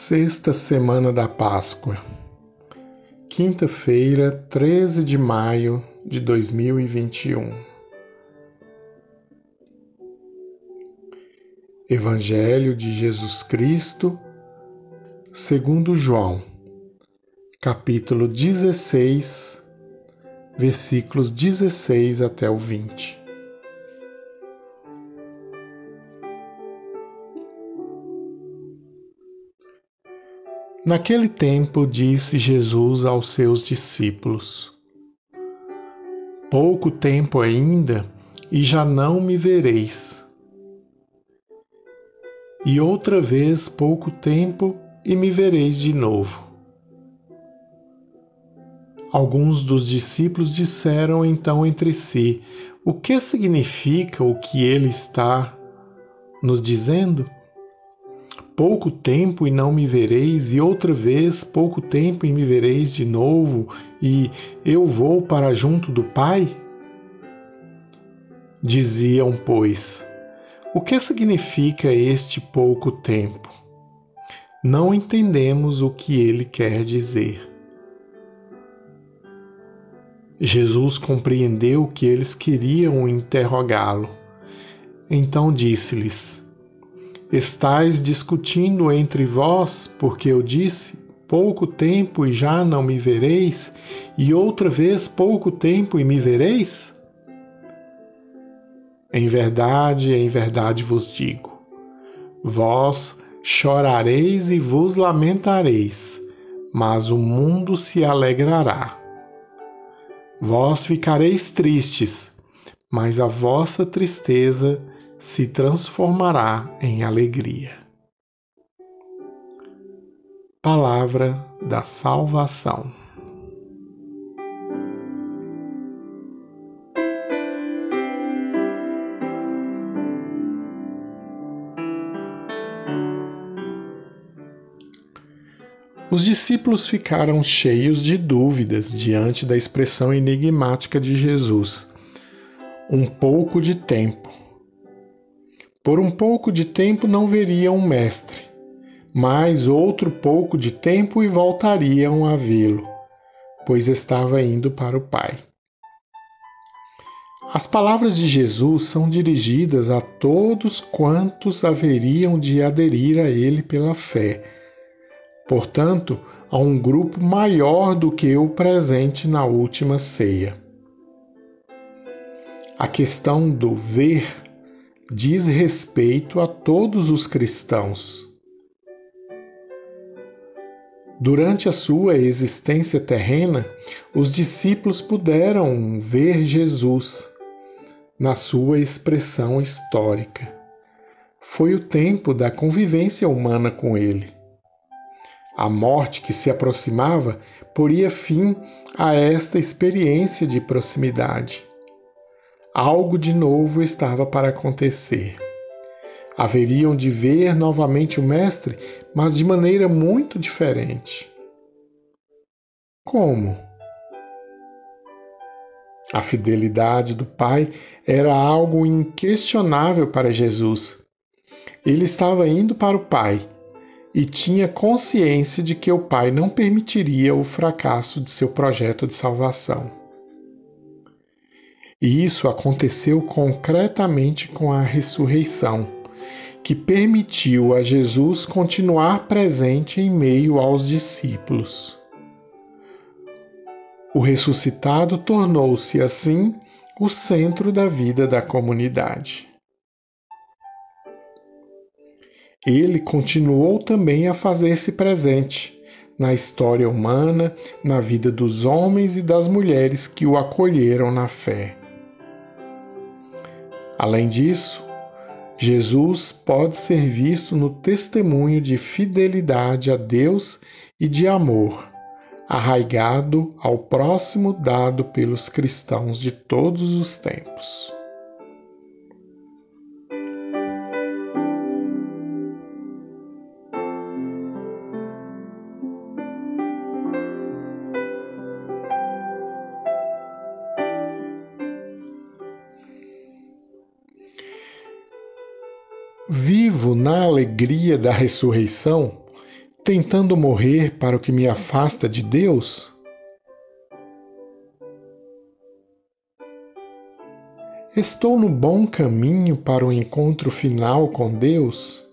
Sexta semana da Páscoa, quinta-feira, 13 de maio de 2021. Evangelho de Jesus Cristo, segundo João, capítulo 16, versículos 16 até o 20. Naquele tempo disse Jesus aos seus discípulos: Pouco tempo ainda e já não me vereis. E outra vez pouco tempo e me vereis de novo. Alguns dos discípulos disseram então entre si: O que significa o que ele está nos dizendo? Pouco tempo e não me vereis, e outra vez pouco tempo e me vereis de novo, e eu vou para junto do Pai? Diziam, pois, o que significa este pouco tempo? Não entendemos o que ele quer dizer. Jesus compreendeu que eles queriam interrogá-lo. Então disse-lhes: Estais discutindo entre vós, porque eu disse: pouco tempo e já não me vereis, e outra vez pouco tempo e me vereis? Em verdade, em verdade vos digo: vós chorareis e vos lamentareis, mas o mundo se alegrará. Vós ficareis tristes, mas a vossa tristeza se transformará em alegria. Palavra da Salvação. Os discípulos ficaram cheios de dúvidas diante da expressão enigmática de Jesus. Um pouco de tempo por um pouco de tempo não veriam o Mestre, mais outro pouco de tempo e voltariam a vê-lo, pois estava indo para o Pai. As palavras de Jesus são dirigidas a todos quantos haveriam de aderir a Ele pela fé. Portanto, a um grupo maior do que o presente na última ceia. A questão do ver diz respeito a todos os cristãos. Durante a sua existência terrena, os discípulos puderam ver Jesus na sua expressão histórica. Foi o tempo da convivência humana com ele. A morte que se aproximava poria fim a esta experiência de proximidade. Algo de novo estava para acontecer. Haveriam de ver novamente o Mestre, mas de maneira muito diferente. Como? A fidelidade do Pai era algo inquestionável para Jesus. Ele estava indo para o Pai e tinha consciência de que o Pai não permitiria o fracasso de seu projeto de salvação. E isso aconteceu concretamente com a ressurreição, que permitiu a Jesus continuar presente em meio aos discípulos. O ressuscitado tornou-se, assim, o centro da vida da comunidade. Ele continuou também a fazer-se presente na história humana, na vida dos homens e das mulheres que o acolheram na fé. Além disso, Jesus pode ser visto no testemunho de fidelidade a Deus e de amor, arraigado ao próximo dado pelos cristãos de todos os tempos. Vivo na alegria da ressurreição, tentando morrer para o que me afasta de Deus? Estou no bom caminho para o encontro final com Deus?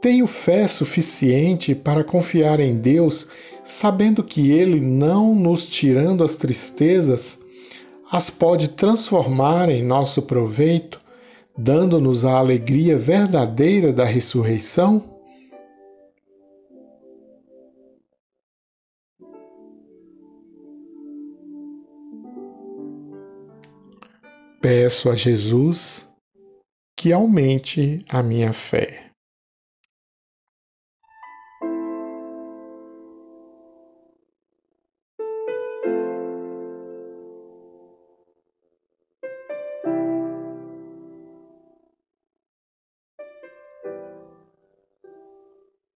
Tenho fé suficiente para confiar em Deus, sabendo que Ele, não nos tirando as tristezas, as pode transformar em nosso proveito, dando-nos a alegria verdadeira da ressurreição? Peço a Jesus que aumente a minha fé.